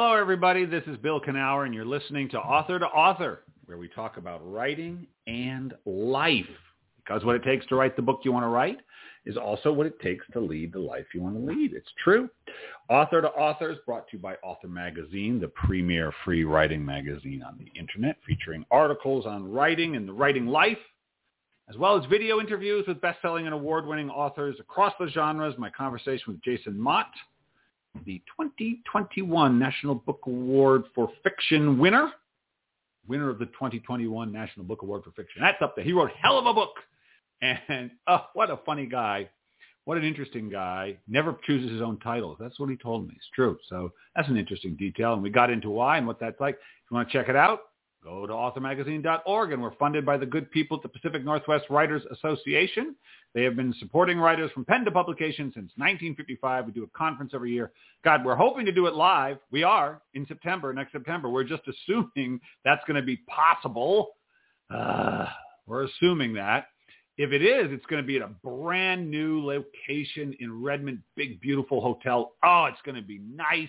Hello, everybody. This is Bill Kenower, and you're listening to Author to Author, where we talk about writing and life. Because what it takes to write the book you want to write is also what it takes to lead the life you want to lead. It's true. Author to Author is brought to you by Author Magazine, the premier free writing magazine on the internet, featuring articles on writing and the writing life, as well as video interviews with best-selling and award-winning authors across the genres. My conversation with Jason Mott, the 2021 National Book Award for Fiction winner, winner of the 2021 National Book Award for Fiction. That's up there. He wrote hell of a book. And oh, what a funny guy. What an interesting guy. Never chooses his own titles. That's what he told me. It's true. So that's an interesting detail. And we got into why and what that's like. If you want to check it out, go to authormagazine.org. And we're funded by the good people at the Pacific Northwest Writers Association. They have been supporting writers from pen to publication since 1955. We do a conference every year. God, we're hoping to do it live. We are in September, next September. We're just assuming that's going to be possible. Uh, we're assuming that. If it is, it's going to be at a brand new location in Redmond, big, beautiful hotel. Oh, it's going to be nice.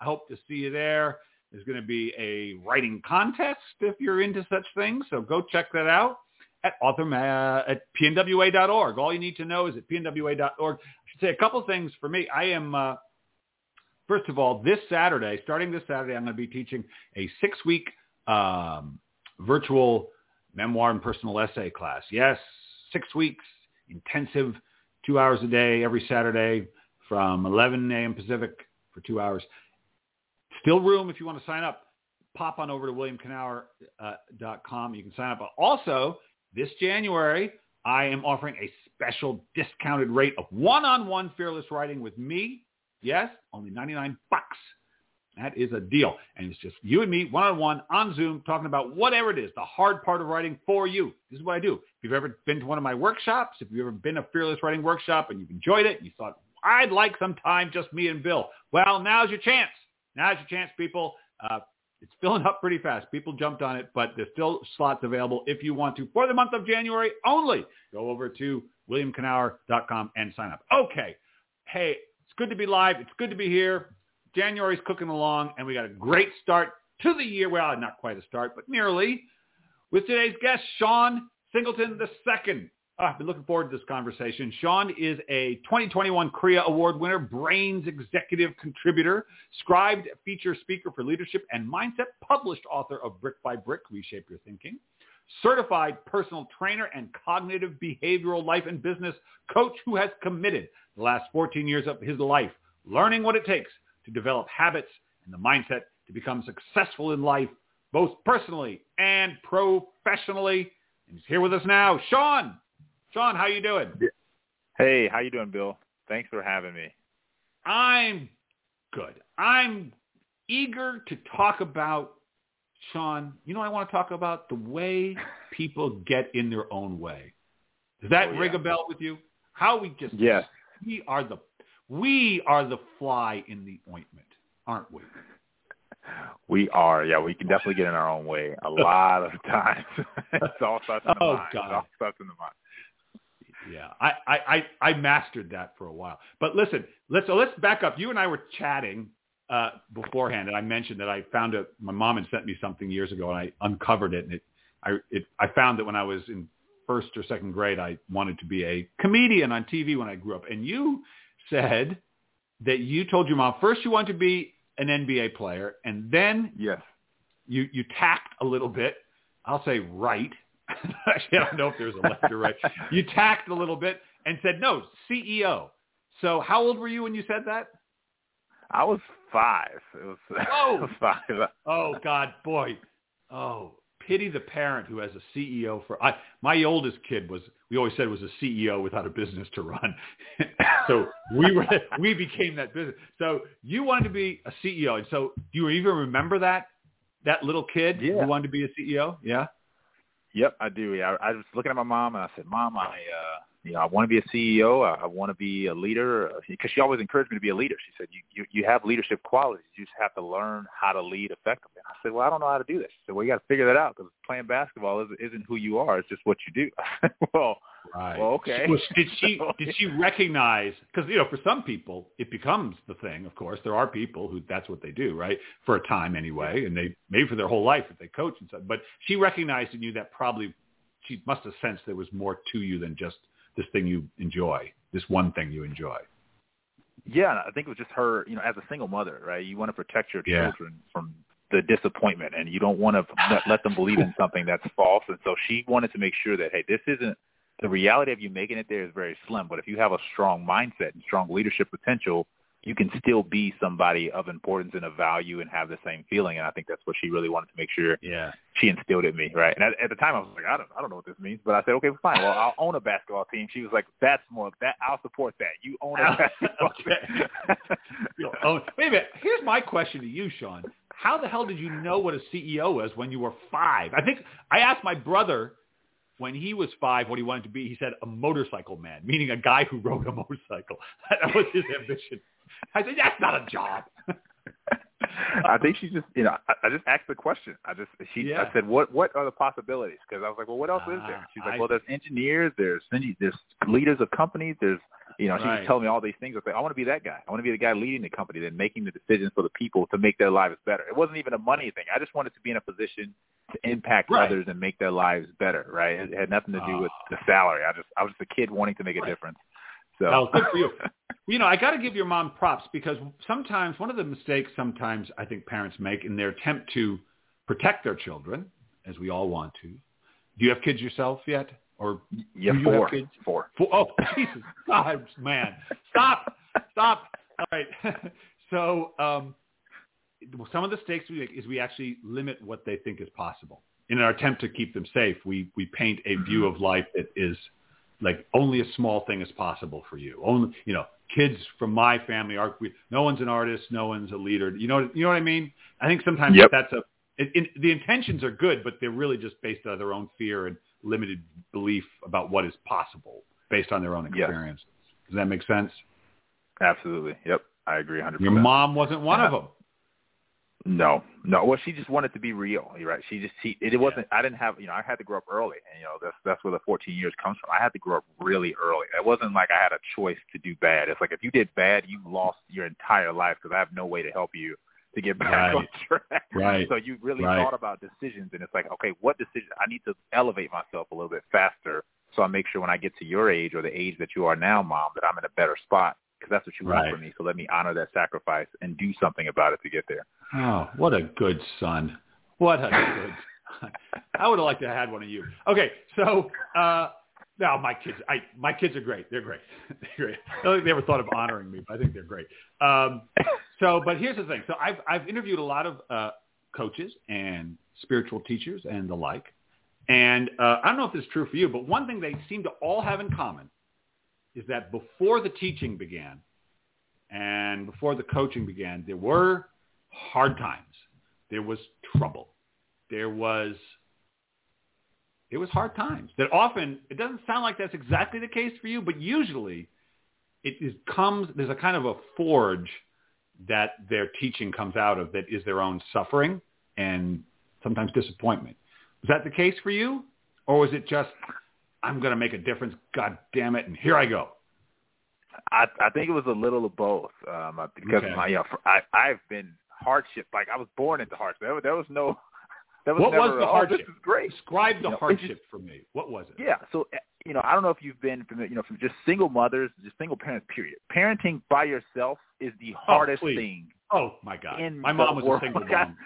I hope to see you there. There's going to be a writing contest if you're into such things. So go check that out at author at pnwa.org. All you need to know is at pnwa.org. I should say a couple things for me. I am, uh, first of all, this Saturday, starting this Saturday, I'm going to be teaching a six-week um, virtual memoir and personal essay class. Yes, six weeks, intensive, two hours a day every Saturday from 11 a.m. Pacific for two hours. Still room if you want to sign up. Pop on over to williamkenower.com. Uh, you can sign up. Also, this January, I am offering a special discounted rate of one-on-one fearless writing with me. Yes, only 99 bucks. That is a deal. And it's just you and me, one-on-one, on Zoom, talking about whatever it is, the hard part of writing for you. This is what I do. If you've ever been to one of my workshops, if you've ever been a fearless writing workshop and you've enjoyed it, and you thought, I'd like some time, just me and Bill. Well, now's your chance. Now's your chance, people. Uh, it's filling up pretty fast. People jumped on it, but there's still slots available if you want to for the month of January only. Go over to williamkenower.com and sign up. Okay. Hey, it's good to be live. It's good to be here. January's cooking along, and we got a great start to the year. Well, not quite a start, but nearly. With today's guest, Shawn Singleton II. I've been looking forward to this conversation. Shawn is a 2021 CREA Award winner, Brainz Executive Contributor, Scribd Feature Speaker for Leadership and Mindset, published author of Brick by Brick, Reshape Your Thinking, certified personal trainer and cognitive behavioral life and business coach who has committed the last 14 years of his life learning what it takes to develop habits and the mindset to become successful in life, both personally and professionally. And he's here with us now. Shawn, Shawn, how you doing? Hey, how you doing, Bill? Thanks for having me. I'm good. I'm eager to talk about Shawn. You know, I want to talk about the way people get in their own way. Does that oh, yeah. ring a bell with you? How we just yes. we are the we are the fly in the ointment, aren't we? We are, yeah. We can definitely get in our own way a lot of times. it's all starts in the oh, mind. God. It all starts in the mind. Yeah, I, I, I, I mastered that for a while. But listen, let's so let's back up. You and I were chatting uh, beforehand, and I mentioned that I found it. My mom had sent me something years ago, and I uncovered it. And it, I, it, I found that when I was in first or second grade, I wanted to be a comedian on TV when I grew up. And you said that you told your mom first you wanted to be an NBA player, and then yes, you you tacked a little bit. I'll say right Actually, I don't know if there's a left or right. You tacked a little bit and said, no, CEO. So how old were you when you said that? I was five. It was, oh. five. Oh, God, boy. Oh, pity the parent who has a CEO for I my oldest kid was we always said was a CEO without a business to run. so we were we became that business. So you wanted to be a CEO and so do you even remember that that little kid yeah. who wanted to be a CEO? Yeah. Yep, I do. Yeah, I, I was looking at my mom and I said, "Mom, I, uh, you know, I want to be a CEO. I, I want to be a leader." Because she always encouraged me to be a leader. She said, "You, you, you have leadership qualities. You just have to learn how to lead effectively." And I said, "Well, I don't know how to do this." Said, "Well, you got to figure that out because playing basketball isn't, isn't who you are. It's just what you do." "Well, Right. Well, okay. Was, did she did she recognize? Because you know, for some people, it becomes the thing. Of course, there are people who that's what they do, right? For a time anyway, and they maybe for their whole life if they coach and stuff. But she recognized in you that probably she must have sensed there was more to you than just this thing you enjoy, this one thing you enjoy. Yeah, I think it was just her. You know, as a single mother, right? You want to protect your Yeah. children from the disappointment, and you don't want to let, let them believe in something that's false. And so she wanted to make sure that hey, this isn't the reality of you making it there is very slim. But if you have a strong mindset and strong leadership potential, you can still be somebody of importance and of value and have the same feeling. And I think that's what she really wanted to make sure Yeah. she instilled in me, right? And at, at the time, I was like, I don't, I don't know what this means, but I said, okay, fine. Well, I'll own a basketball team. She was like, that's more that I'll support that. You own a basketball team. Own- oh, wait a minute. Here's my question to you, Shawn. How the hell did you know what a CEO was when you were five? I think I asked my brother when he was five what he wanted to be. He said a motorcycle man, meaning a guy who rode a motorcycle. That was his ambition. I said, that's not a job. I think she just, you know, I, I just asked the question. I just, she, Yeah. I said, what, what are the possibilities? Because I was like, well, what else is Ah, there? She's I like, well, there's engineers, there's there's leaders of companies, there's, you know, she Right. was telling me all these things. I was like, I want to be that guy. I want to be the guy leading the company, then making the decisions for the people to make their lives better. It wasn't even a money thing. I just wanted to be in a position to impact Right. others and make their lives better. Right? It had nothing to do with Ah. the salary. I just, I was just a kid wanting to make a Right. difference. So Oh, good for you. You know, I got to give your mom props because sometimes one of the mistakes sometimes I think parents make in their attempt to protect their children, as we all want to. Do you have kids yourself yet, or yeah, you have four, kids? four. Four, oh, Jesus, God, man, stop, stop. All right. so, um, some of the mistakes we make is we actually limit what they think is possible. In our attempt to keep them safe, we we paint a view of life that is like only a small thing is possible for you. Only, you know, kids from my family are we, no one's an artist, no one's a leader. You know, you know what I mean? I think sometimes Yep. that's a it, it, the intentions are good, but they're really just based on their own fear and limited belief about what is possible based on their own Yeah. experiences. Does that make sense? Absolutely. Yep. I agree 100%. Your mom wasn't one of uh, them. No, no. Well, she just wanted to be real. You're right. She just she it wasn't. I didn't have you know I had to grow up early, and you know that's that's where the 14 years comes from. I had to grow up really early. It wasn't like I had a choice to do bad. It's like if you did bad, you lost your entire life because I have no way to help you to get back Right. on track. Right. So you really Right. thought about decisions, and it's like okay, what decision? I need to elevate myself a little bit faster, so I make sure when I get to your age or the age that you are now, mom, that I'm in a better spot because that's what you want Right. from me. So let me honor that sacrifice and do something about it to get there. Oh, what a good son. What a good son. I would have liked to have had one of you. Okay, so uh no, my kids I my kids are great. They're great. They're great. I don't think they ever thought of honoring me, but I think they're great. Um so but here's the thing. So I've I've interviewed a lot of uh coaches and spiritual teachers and the like. And uh, I don't know if this is true for you, but one thing they seem to all have in common is that before the teaching began and before the coaching began, there were hard times. There was trouble. There was it was hard times. That often it doesn't sound like that's exactly the case for you, but usually it is comes there's a kind of a forge that their teaching comes out of that is their own suffering and sometimes disappointment. Was that the case for you? Or was it just I'm going to make a difference, god damn it, and here I go. I I think it was a little of both. Um, uh, because Okay. my you know, I I've been hardship. Like I was born into hardship. There, there was no. Was What was the oh, hardship? This is great. Describe the You know, hardship for me. What was it? Yeah. So uh, you know, I don't know if you've been from you know from just single mothers, just single parents. Period. Parenting by yourself is the hardest please. thing Oh my God! My mom was world. a single mom.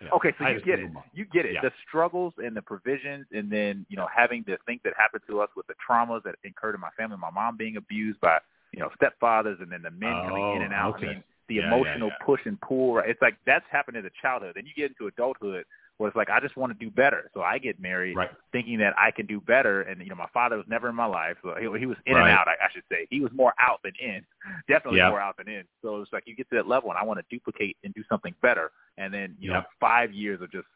Yeah, Okay, so you had a get it. You get it. The struggles and the provisions, and then you know having the things that happened to us with the traumas that occurred in my family. My mom being abused by you know stepfathers, and then the men coming in and Oh, out. okay. I mean, the yeah, emotional yeah. push and pull. Right? It's like that's happened in the childhood. Then you get into adulthood where it's like I just want to do better. So I get married Right. thinking that I can do better. And you know, my father was never in my life. So he, he was in Right. and out. I, I should say he was more out than in. Definitely Yep. more out than in. So it's like you get to that level, and I want to duplicate and do something better. And then you know, five years of just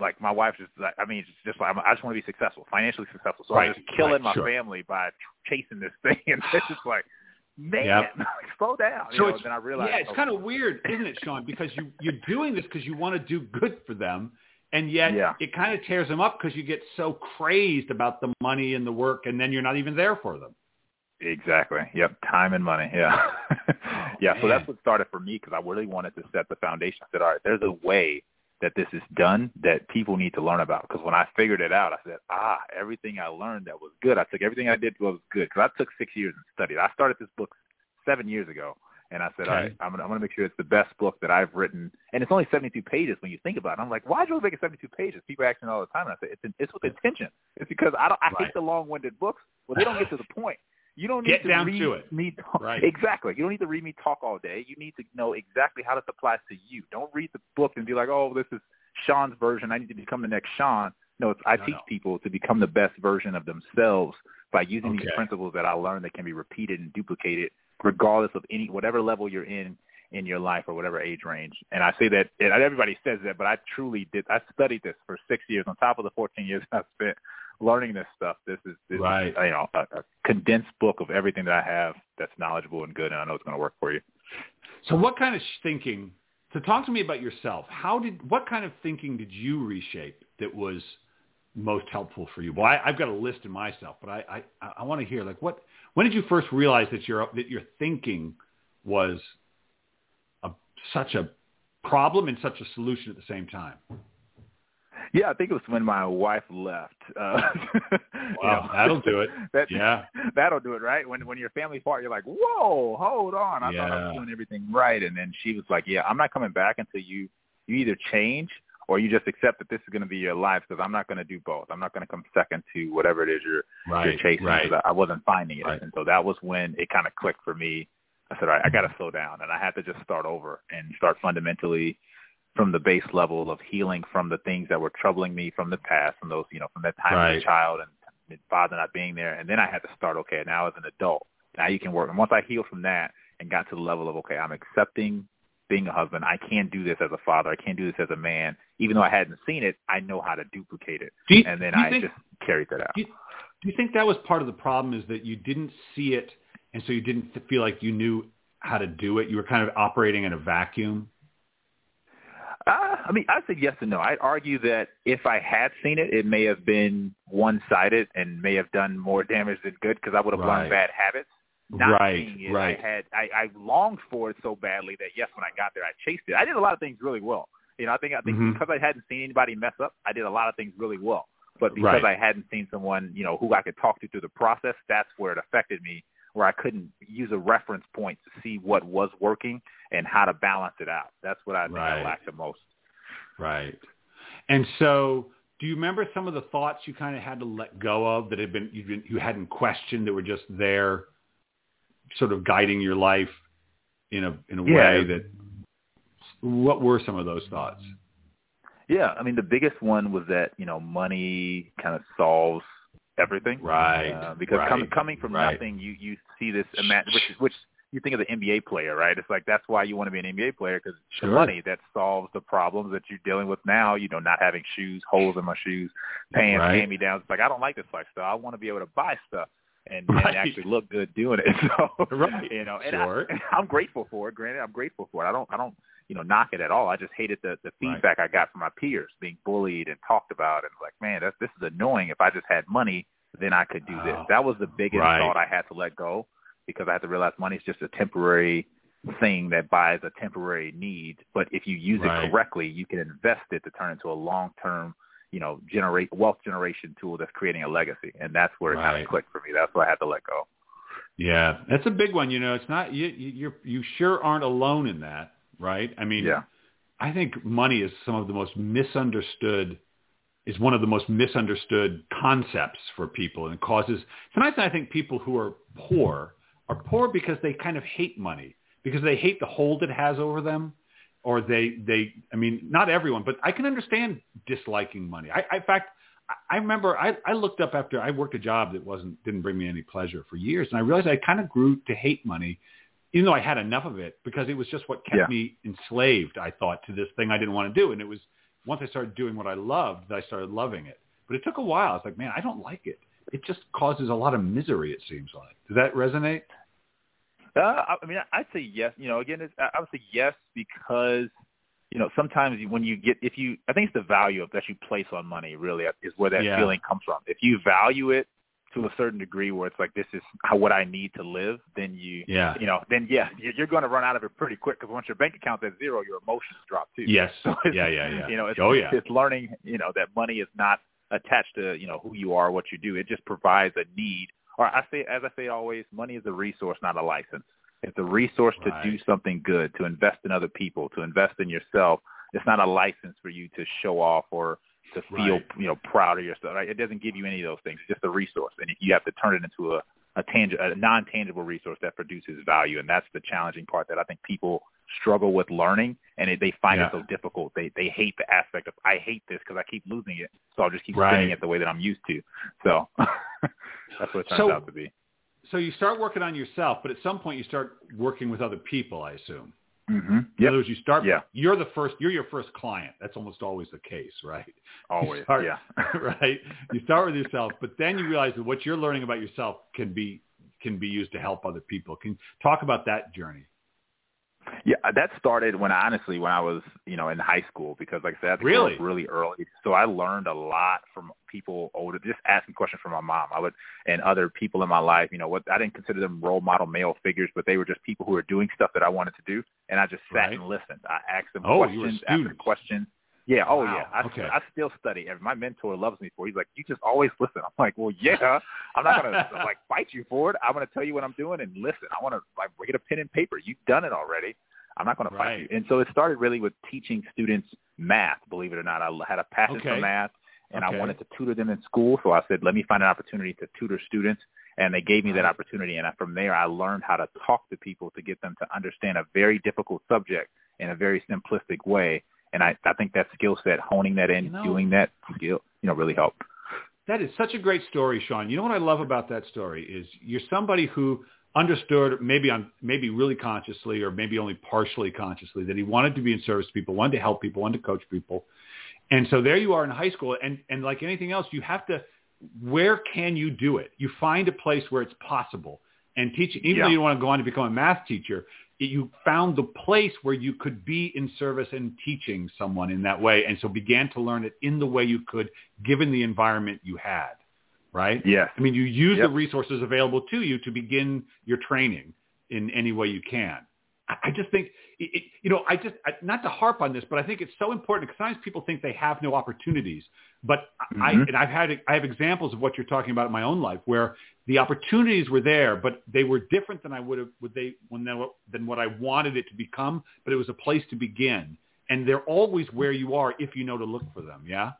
like my wife just like I mean it's just like I just want to be successful, financially successful. So Right, I'm just killing right, my sure. family by chasing this thing, and it's just like, man, Yep. slow down. You So know, it's then I realized, yeah, it's oh, kind of weird, isn't it, Shawn? Because you you're doing this because you want to do good for them, and yet Yeah. it kind of tears them up because you get so crazed about the money and the work, and then you're not even there for them. Exactly. Yep. Time and money. Yeah. yeah. So that's what started for me because I really wanted to set the foundation. I said, all right, there's a way that this is done that people need to learn about. Because when I figured it out, I said, ah, everything I learned that was good. I took everything I did was good because I took six years and studied. I started this book seven years ago. And I said, all Okay. right, I'm gonna, I'm gonna make sure it's the best book that I've written, and it's only 72 pages when you think about it. I'm like, why did you make it 72 pages? People ask me all the time, and I said, it's it's with intention. It's because I don't, I Right. hate the long-winded books. Well, they don't get to the point. You don't need Get to down read to it. me talk. Right. Exactly. You don't need to read me talk all day. You need to know exactly how this applies to you. Don't read the book and be like, oh, this is Shawn's version. I need to become the next Shawn. No, it's, I No, teach no. people to become the best version of themselves by using these principles that I learned that can be repeated and duplicated regardless of any whatever level you're in in your life or whatever age range. And I say that and everybody says that, but I truly did. I studied this for six years on top of the 14 years I spent learning this stuff. This is this Right. is you know a, a condensed book of everything that I have that's knowledgeable and good, and I know it's going to work for you. So what kind of thinking? So talk to me about yourself. How did what kind of thinking did you reshape that was most helpful for you? Well, I, I've got a list in myself, but I I, I want to hear like what when did you first realize that your that your thinking was a, such a problem and such a solution at the same time? Yeah, I think it was when my wife left. Uh, Wow, that'll do it. That, Yeah. that'll do it, right? When when your family's part, you're like, whoa, hold on, I thought I was doing everything right, and then she was like, yeah, I'm not coming back until you you either change or you just accept that this is going to be your life because I'm not going to do both. I'm not going to come second to whatever it is you're you're chasing right. because I, I wasn't finding it, Right. and so that was when it kind of clicked for me. I said, all right, I got to slow down, and I had to just start over and start fundamentally from the base level of healing from the things that were troubling me from the past, from those, you know, from that time as a child and and father not being there. And then I had to start, okay, now as an adult, now you can work. And once I healed from that and got to the level of, okay, I'm accepting being a husband. I can't do this as a father. I can't do this as a man. Even though I hadn't seen it, I know how to duplicate it. You, And then I think, just carried that out. do you, do you think that was part of the problem is that you didn't see it and so you didn't feel like you knew how to do it? You were kind of operating in a vacuum? Uh, I mean, I said yes and no. I'd argue that if I had seen it, it may have been one-sided and may have done more damage than good because I would have Right. learned bad habits. Not right, seeing it, right. I had I, I longed for it so badly that yes, when I got there, I chased it. I did a lot of things really well. You know, I think I think Mhm. because I hadn't seen anybody mess up, I did a lot of things really well. But because Right. I hadn't seen someone, you know, who I could talk to through the process, that's where it affected me. Where I couldn't use a reference point to see what was working and how to balance it out. That's what I think Right. I lacked the most. Right. And so, do you remember some of the thoughts you kind of had to let go of that had been you been you hadn't questioned that were just there, sort of guiding your life in a in a Yeah. way that. What were some of those thoughts? Yeah, I mean the biggest one was that you know money kind of solves everything, Right. Uh, because right, coming coming from right. nothing, you you see this ima- which which you think of the NBA player, right? It's like that's why you want to be an NBA player because Sure. the money that solves the problems that you're dealing with now. You know, not having shoes, holes in my shoes, pants, Right. hand me downs. It's like I don't like this lifestyle. I want to be able to buy stuff and, Right. and actually look good doing it. So Right. you know, and Sure. I, I'm grateful for it. Granted, I'm grateful for it. I don't I don't you know knock it at all. I just hated the the Right. feedback I got from my peers being bullied and talked about and like, man, that's this is annoying. If I just had money, then I could do this. Oh. That was the biggest Right. thought I had to let go because I had to realize money is just a temporary thing that buys a temporary need. But if you use Right. it correctly, you can invest it to turn into a long term you know, generate wealth generation tool that's creating a legacy, and that's where it kind Right. of clicked for me. That's why I had to let go. Yeah, that's a big one. You know, it's not you. you- You're you sure aren't alone in that, right? I mean, Yeah. I think money is some of the most misunderstood. Is one of the most misunderstood concepts for people, and causes. Sometimes I think people who are poor are poor because they kind of hate money because they hate the hold it has over them, or they they. I mean, not everyone, but I can understand disliking money. I, I in fact. I- I remember I, I looked up after I worked a job that wasn't didn't bring me any pleasure for years, and I realized I kind of grew to hate money, even though I had enough of it because it was just what kept Yeah. me enslaved. I thought to this thing I didn't want to do, and it was once I started doing what I loved that I started loving it. But it took a while. It's like, man, I don't like it. It just causes a lot of misery. It seems like. Does that resonate? Uh, I mean, I'd say yes. You know, again, it's, I I would say yes because, you know, sometimes when you get, if you, I think it's the value of that you place on money really is where that yeah. feeling comes from. If you value it to a certain degree where it's like, this is how, what I need to live, then you, yeah. you know, then yeah, you're going to run out of it pretty quick because once your bank account's at zero, your emotions drop too. Yes. So yeah, yeah, yeah. You know, it's, oh, yeah. it's learning, you know, that money is not attached to, you know, who you are, what you do. It just provides a need. Or I say, as I say always, money is a resource, not a license. It's a resource right. to do something good, to invest in other people, to invest in yourself. It's not a license for you to show off or to feel, right. you know, proud of yourself. Right? It doesn't give you any of those things. It's just a resource, and you have to turn it into a a, tangi- a non-tangible resource that produces value, and that's the challenging part that I think people struggle with learning, and it, they find yeah. it so difficult. They they hate the aspect of I hate this because I keep losing it, so I'll just keep right. spinning it the way that I'm used to. So that's what it turns so, out to be. So you start working on yourself, but at some point you start working with other people, I assume. Mm-hmm. Yep. In other words, you start. Yeah. You're the first. You're your first client. That's almost always the case, right? Always. Start, yeah. right. You start with yourself, but then you realize that what you're learning about yourself can be can be used to help other people. Can talk about that journey. Yeah, uh, that started when I, honestly when I was you know in high school because like I said, I really really early, so I learned a lot from people older. Just asking questions from my mom, I would and other people in my life. You know, what I didn't consider them role model male figures, but they were just people who were doing stuff that I wanted to do, and I just sat right. and listened. I asked them oh, questions after questions. Yeah. Oh, wow. yeah. I, okay. I still study. And my mentor loves me for. It. He's like, you just always listen. I'm like, well, yeah. I'm not gonna like fight you for it. I'm gonna tell you what I'm doing and listen. I want to like get a pen and paper. You've done it already. I'm not going to right. fight you. And so it started really with teaching students math. Believe it or not, I had a passion okay. for math, and okay. I wanted to tutor them in school. So I said, let me find an opportunity to tutor students, and they gave me that opportunity. And I, from there, I learned how to talk to people to get them to understand a very difficult subject in a very simplistic way. And I, I think that skill set, honing that in, you know, doing that skill, you know, really helped. That is such a great story, Shawn. You know what I love about that story is you're somebody who understood maybe on maybe really consciously or maybe only partially consciously that he wanted to be in service to people, wanted to help people, wanted to coach people. And so there you are in high school and, and like anything else, you have to where can you do it? You find a place where it's possible. And teaching even yeah. though you don't want to go on to become a math teacher, you found the place where you could be in service and teaching someone in that way and so began to learn it in the way you could given the environment you had right? Yeah. I mean, you use yep. the resources available to you to begin your training in any way you can. I just think, it, you know, I just, not to harp on this, but I think it's so important because sometimes people think they have no opportunities. But mm-hmm. I, and I've had, I have examples of what you're talking about in my own life where the opportunities were there, but they were different than I would have, would they, when they, than what I wanted it to become. But it was a place to begin. And they're always where you are if you know to look for them. Yeah.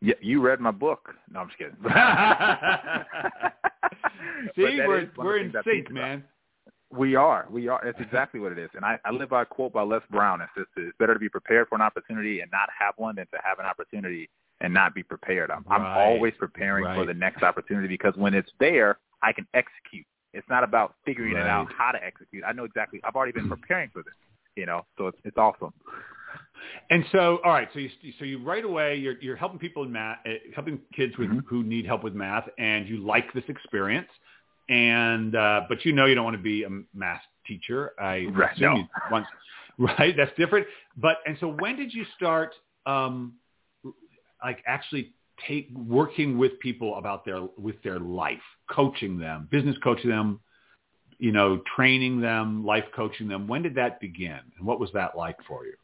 Yeah, you read my book. No, I'm just kidding. See, we're we're in sync, man. We are. We are. It's exactly what it is. And I, I live by a quote by Les Brown. It says it's better to be prepared for an opportunity and not have one than to have an opportunity and not be prepared. I'm, right. I'm always preparing right. for the next opportunity because when it's there, I can execute. It's not about figuring right. it out how to execute. I know exactly. I've already been preparing for this. You know, so it's it's awesome. And so, all right, so you so you right away you're you're helping people in math, uh, helping kids with mm-hmm. who need help with math, and you like this experience, and uh, but you know you don't want to be a math teacher. I right, assume no. you once, right? That's different. But and so when did you start, um, like actually take working with people about their with their life, coaching them, business coaching them, you know, training them, life coaching them? When did that begin, and what was that like for you?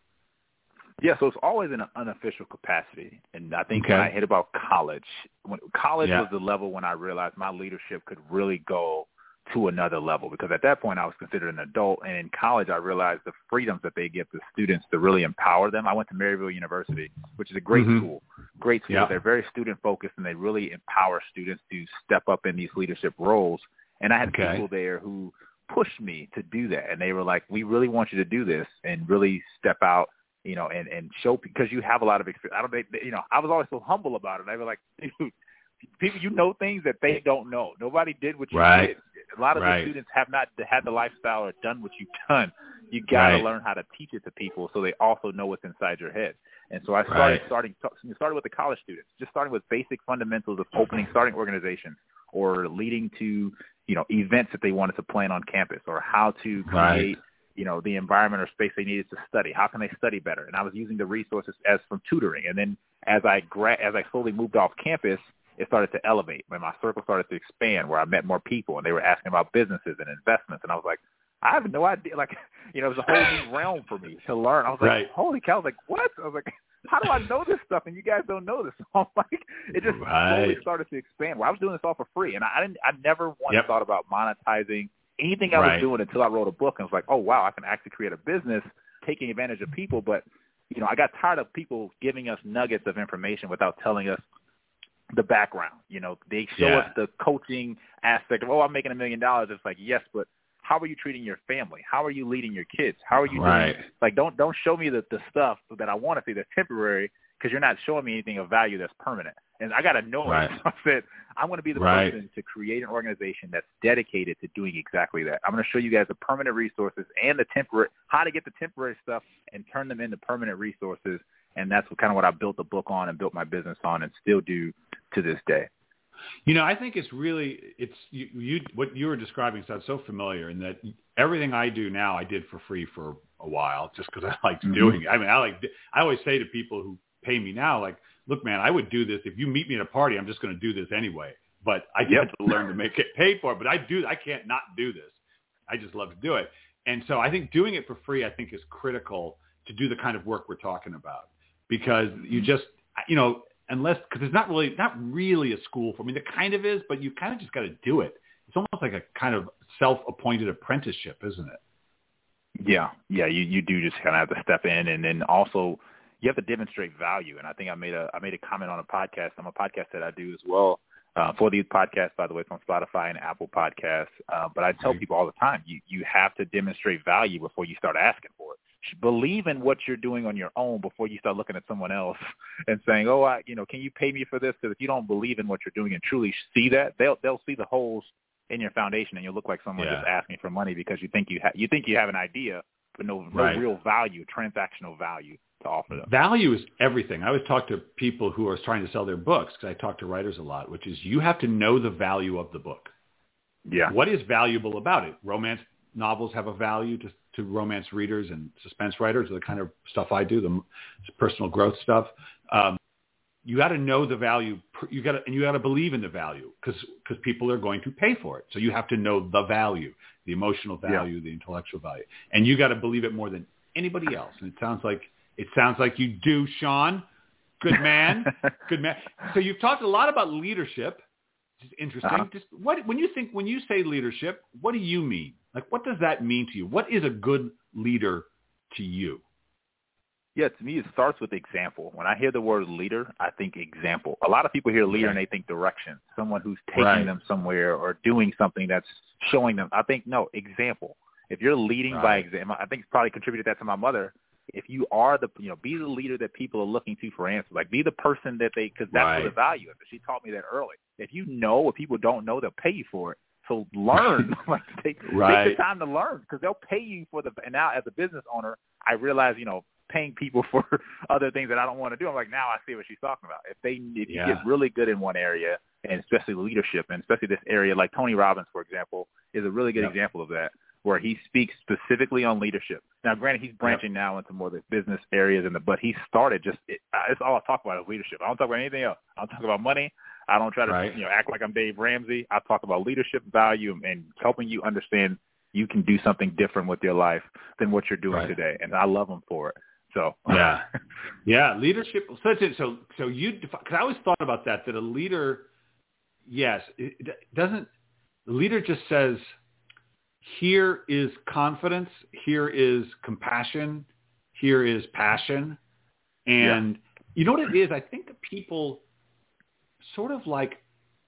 Yeah, so it's always in an unofficial capacity, and I think okay. when I hit about college, when college yeah. was the level when I realized my leadership could really go to another level because at that point I was considered an adult, and in college I realized the freedoms that they give the students to really empower them. I went to Maryville University, which is a great mm-hmm. school, great school. Yeah. They're very student focused, and they really empower students to step up in these leadership roles. And I had okay. people there who pushed me to do that, and they were like, "We really want you to do this and really step out." you know, and and show because you have a lot of experience. I don't, they, you know, I was always so humble about it. I was like, dude, people, you know things that they don't know. Nobody did what you right. did. A lot of right. the students have not had the lifestyle or done what you've done. You got to right. learn how to teach it to people so they also know what's inside your head. And so I started starting started with the college students, just starting with basic fundamentals of opening, starting organizations, or leading to you know events that they wanted to plan on campus, or how to create you know, the environment or space they needed to study. How can they study better? And I was using the resources as from tutoring. And then as I gra- as I slowly moved off campus, it started to elevate. When my circle started to expand, where I met more people, and they were asking about businesses and investments, and I was like, I have no idea. Like, you know, it was a whole new realm for me to learn. I was like, Right. holy cow! I was like, what? I was like, how do I know this stuff and you guys don't know this? So I'm like, it just Right. slowly started to expand. Well, I was doing this all for free, and I didn't. I never once Yep. thought about monetizing anything I Right. was doing until I wrote a book and was like, oh wow, I can actually create a business taking advantage of people. But you know, I got tired of people giving us nuggets of information without telling us the background. You know, they show Yeah. us the coaching aspect of, oh, I'm making a million dollars. It's like, yes, but how are you treating your family? How are you leading your kids? How are you Right. doing? Like, don't don't show me the the stuff that I want to see that's temporary because you're not showing me anything of value that's permanent. And I got to know Right. it. I said, I'm going to be the Right. person to create an organization that's dedicated to doing exactly that. I'm going to show you guys the permanent resources and the temporary, how to get the temporary stuff and turn them into permanent resources. And that's what, kind of what I built the book on and built my business on and still do to this day. You know, I think it's really it's you, you what you were describing sounds so familiar in that everything I do now I did for free for a while just because I liked Mhm. doing it. I mean, I like I always say to people who pay me now, like, look, man, I would do this if you meet me at a party. I'm just going to do this anyway. But I get Yep. to learn to make it pay for. it. But I do. I can't not do this. I just love to do it. And so I think doing it for free, I think, is critical to do the kind of work we're talking about because you just, you know, unless because it's not really not really a school for I mean, it kind of is, but you kind of just got to do it. It's almost like a kind of self-appointed apprenticeship, isn't it? Yeah, yeah, you you do just kind of have to step in, and then also you have to demonstrate value. And I think I made a I made a comment on a podcast. I'm a podcast that I do as well uh, for these podcasts, by the way, from Spotify and Apple Podcasts. Uh, but I tell people all the time, you you have to demonstrate value before you start asking for it. Believe in what you're doing on your own before you start looking at someone else and saying, "Oh, I, you know, can you pay me for this?" Because if you don't believe in what you're doing and truly see that, they'll they'll see the holes in your foundation, and you'll look like someone Yeah. just asking for money because you think you ha- you think you have an idea, but no no Right. real value, transactional value to offer them. Value is everything. I always talk to people who are trying to sell their books because I talk to writers a lot, which is you have to know the value of the book. Yeah. What is valuable about it? Romance novels have a value to, to romance readers and suspense writers, are the kind of stuff I do, the personal growth stuff. Um, you got to know the value. You got to, and you got to believe in the value because because people are going to pay for it. So you have to know the value, the emotional Yeah. value, the intellectual value, and you got to believe it more than anybody else. And it sounds like it sounds like you do, Shawn. Good man. Good man. So you've talked a lot about leadership. Is interesting. Uh-huh. Just what when you think when you say leadership, what do you mean? Like what does that mean to you? What is a good leader to you? Yeah, to me, it starts with example. When I hear the word leader, I think example. A lot of people hear leader and they think direction, someone who's taking Right. them somewhere or doing something that's showing them. I think no example. If you're leading by example, I think it's probably contributed that to my mother. If you are the, you know, be the leader that people are looking to for answers. Like be the person that they, because that's Right. the value is. She taught me that early. If you know what people don't know, they'll pay you for it. So learn, like take, take the time to learn because they'll pay you for the. And now as a business owner, I realize, you know, paying people for other things that I don't want to do. I'm like, now I see what she's talking about. If they, if you get really good in one area, and especially leadership, and especially this area, like Tony Robbins, for example, is a really good Yep. example of that, where he speaks specifically on leadership. Now, granted, he's branching now into more of the business areas, and the but he started just it, it's all I talk about is leadership. I don't talk about anything else. I don't talk about money. I don't try to Right. you know act like I'm Dave Ramsey. I talk about leadership value and helping you understand you can do something different with your life than what you're doing Right. today, and I love him for it. So Yeah. Yeah, leadership. So it. So so you because I always thought about that that a leader, yes, it it doesn't. The leader just says, here is confidence, here is compassion, here is passion, and you know what it is. I think people sort of like,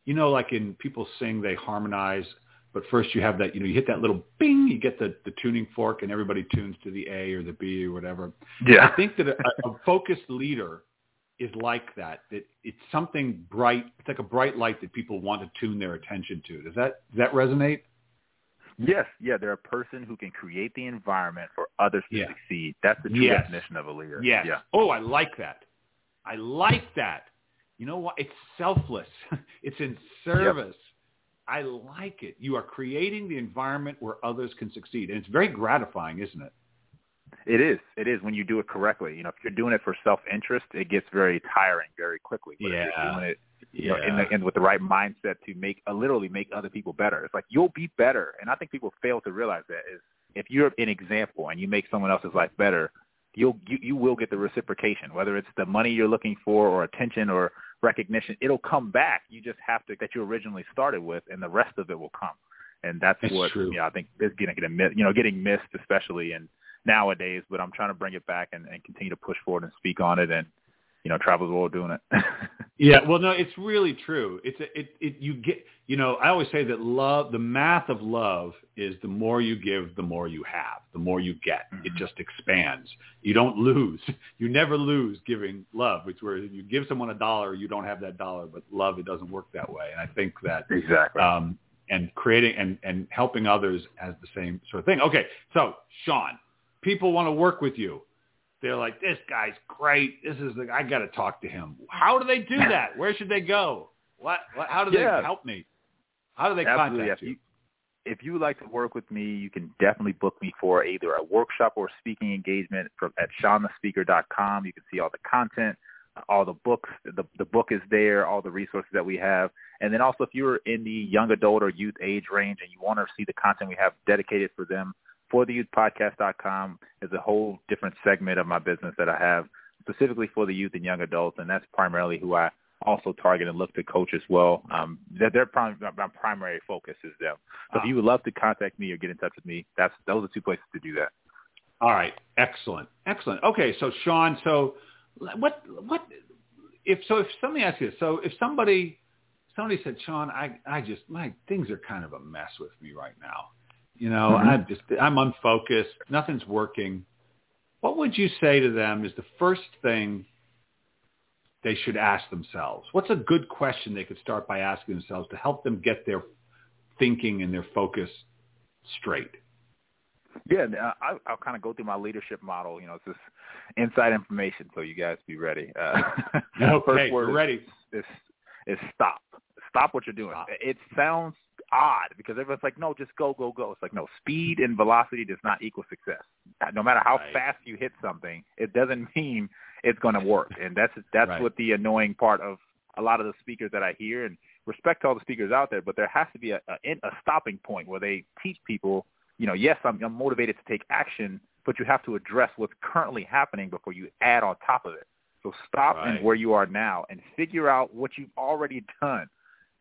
you know, like in people sing, they harmonize. But first you have that, you know, you hit that little bing, you get the, the tuning fork and everybody tunes to the A or the B or whatever. Yeah. I think that a, a focused leader is like that. That it's something bright. It's like a bright light that people want to tune their attention to. Does that does that resonate? Yes, yeah, they're a person who can create the environment for others to Yeah. succeed. That's the true Yes. definition of a leader. Yes. Yeah. Oh, I like that. I like that. You know what? It's selfless. it's in service. I like it. You are creating the environment where others can succeed. And it's very gratifying, isn't it? It is. It is when you do it correctly. You know, if you're doing it for self-interest, it gets very tiring very quickly. But yeah. if you're doing it, you yeah. know, in the, and with the right mindset to make, uh, literally make other people better. It's like you'll be better. And I think people fail to realize that is if you're an example and you make someone else's life better, you'll you, you will get the reciprocation, whether it's the money you're looking for or attention or recognition. It'll come back. You just have to that you originally started with, and the rest of it will come. And that's It's what true. you know, I think is getting get missed, you know getting missed, especially in nowadays. But I'm trying to bring it back and, and continue to push forward and speak on it, and you know travel the world doing it. Yeah, well, no, it's really true. It's a, it it you get you know I always say that love the math of love is the more you give, the more you have, the more you get. It Mhm. just expands. You don't lose. You never lose giving love. It's where you give someone a dollar, you don't have that dollar, but love it doesn't work that way. And I think that exactly. um, and creating and and helping others as the same sort of thing. Okay, so Shawn, people want to work with you. They're like, this guy's great. This is the I got to talk to him. How do they do that? Where should they go? What? what how do they Yeah. help me? How do they Absolutely. contact If you? if you would like to work with me, you can definitely book me for either a workshop or speaking engagement from, at ShawnTheSpeaker.com. You can see all the content, all the books. The, the book is there, all the resources that we have. And then also if you're in the young adult or youth age range and you want to see the content we have dedicated for them, for the youthpodcast.com is a whole different segment of my business that I have specifically for the youth and young adults, and that's primarily who I also target and look to coach as well. Um, that their prim- my primary focus is them. So Ah. if you would love to contact me or get in touch with me, that's those are two places to do that. All right, excellent, excellent. Okay, so Shawn, so what what if so if somebody asks you so if somebody somebody said Shawn, I I just my things are kind of a mess with me right now. You know, Mhm. I'm just I'm unfocused, nothing's working. What would you say to them is the first thing they should ask themselves? What's a good question they could start by asking themselves to help them get their thinking and their focus straight? Yeah, uh, I, I'll kind of go through my leadership model. You know, it's just inside information, so you guys be ready. Uh, Okay, first word we're is- ready. is is stop. Stop what you're doing. Stop. It sounds odd because everyone's like, no, just go, go, go. It's like, no, speed and velocity does not equal success. No matter how Right. fast you hit something, it doesn't mean it's going to work. And that's that's Right. what the annoying part of a lot of the speakers that I hear. And respect to all the speakers out there, but there has to be a, a, a stopping point where they teach people, you know, yes, I'm, I'm motivated to take action, but you have to address what's currently happening before you add on top of it. So stop Right. and where you are now and figure out what you've already done.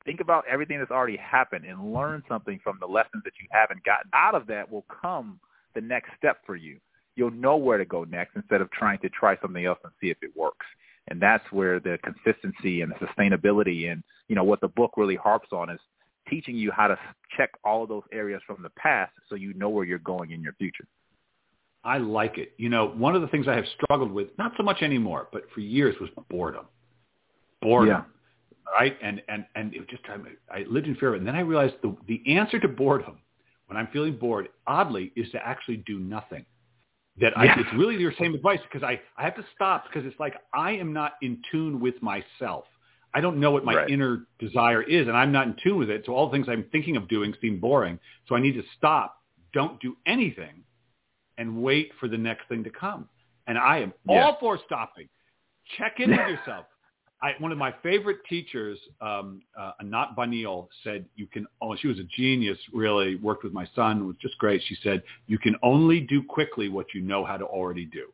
Think about everything that's already happened and learn something from the lessons that you haven't gotten. Out of that will come the next step for you. You'll know where to go next instead of trying to try something else and see if it works. And that's where the consistency and the sustainability and, you know, what the book really harps on is teaching you how to check all of those areas from the past so you know where you're going in your future. I like it. You know, one of the things I have struggled with, not so much anymore, but for years was boredom. Boredom. Yeah. Right? And and and it just I lived in fear of it. And then I realized the the answer to boredom, when I'm feeling bored, oddly, is to actually do nothing. That I, it's really your same advice because I, I have to stop because it's like I am not in tune with myself. I don't know what my Right. inner desire is, and I'm not in tune with it. So all the things I'm thinking of doing seem boring. So I need to stop, don't do anything, and wait for the next thing to come. And I am Yeah. all for stopping. Check in with yourself. I, one of my favorite teachers, um, uh, Anat Baniel, said you can. Oh, she was a genius. Really worked with my son. Was just great. She said you can only do quickly what you know how to already do.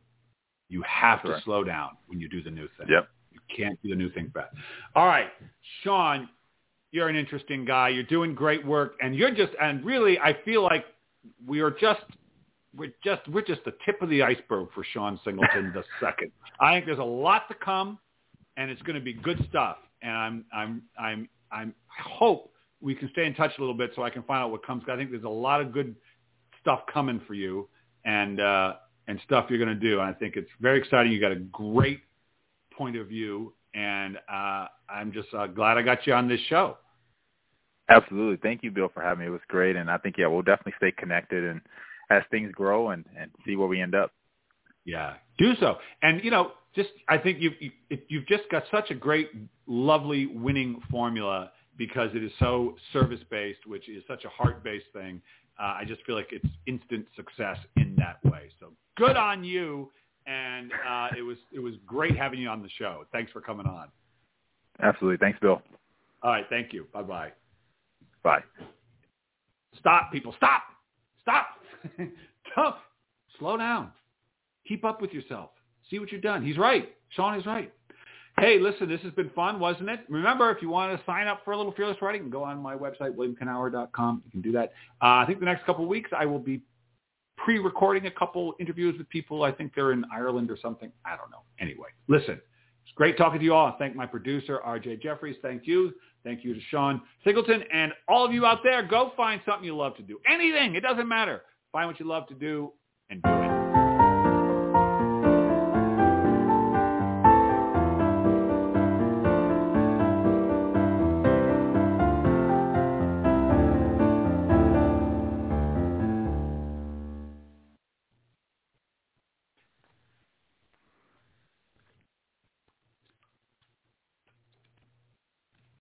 You have to slow down when you do the new thing. Yep. You can't do the new thing fast. All right, Shawn, you're an interesting guy. You're doing great work, and you're just and really, I feel like we are just we're just we're just the tip of the iceberg for Shawn Singleton the second. I think there's a lot to come, and it's going to be good stuff. And I'm I'm I'm I'm I hope we can stay in touch a little bit so I can find out what comes. I think there's a lot of good stuff coming for you, and uh, and stuff you're going to do. And I think it's very exciting. You got a great point of view, and uh, I'm just uh, glad I got you on this show. Absolutely. Thank you, Bill, for having me. It was great. And I think, yeah, we'll definitely stay connected and as things grow and, and see where we end up. Yeah, do so. And you know, just I think you've you, you've just got such a great, lovely winning formula, because it is so service-based, which is such a heart-based thing. Uh, I just feel like it's instant success in that way. So good on you, and uh, it was it was great having you on the show. Thanks for coming on. Absolutely. Thanks, Bill. All right. Thank you. Bye-bye. Bye. Stop, people. Stop. Stop. Stop. Slow down. Keep up with yourself. See what you've done. He's right. Shawn is right. Hey, listen, this has been fun, wasn't it? Remember, if you want to sign up for a little Fearless Writing, go on my website, williamkenower.com. You can do that. Uh, I think the next couple of weeks I will be pre-recording a couple interviews with people. I think they're in Ireland or something. I don't know. Anyway, listen, it's great talking to you all. Thank my producer, RJ Jeffries. Thank you. Thank you to Shawn Singleton. And all of you out there, go find something you love to do. Anything. It doesn't matter. Find what you love to do and do it.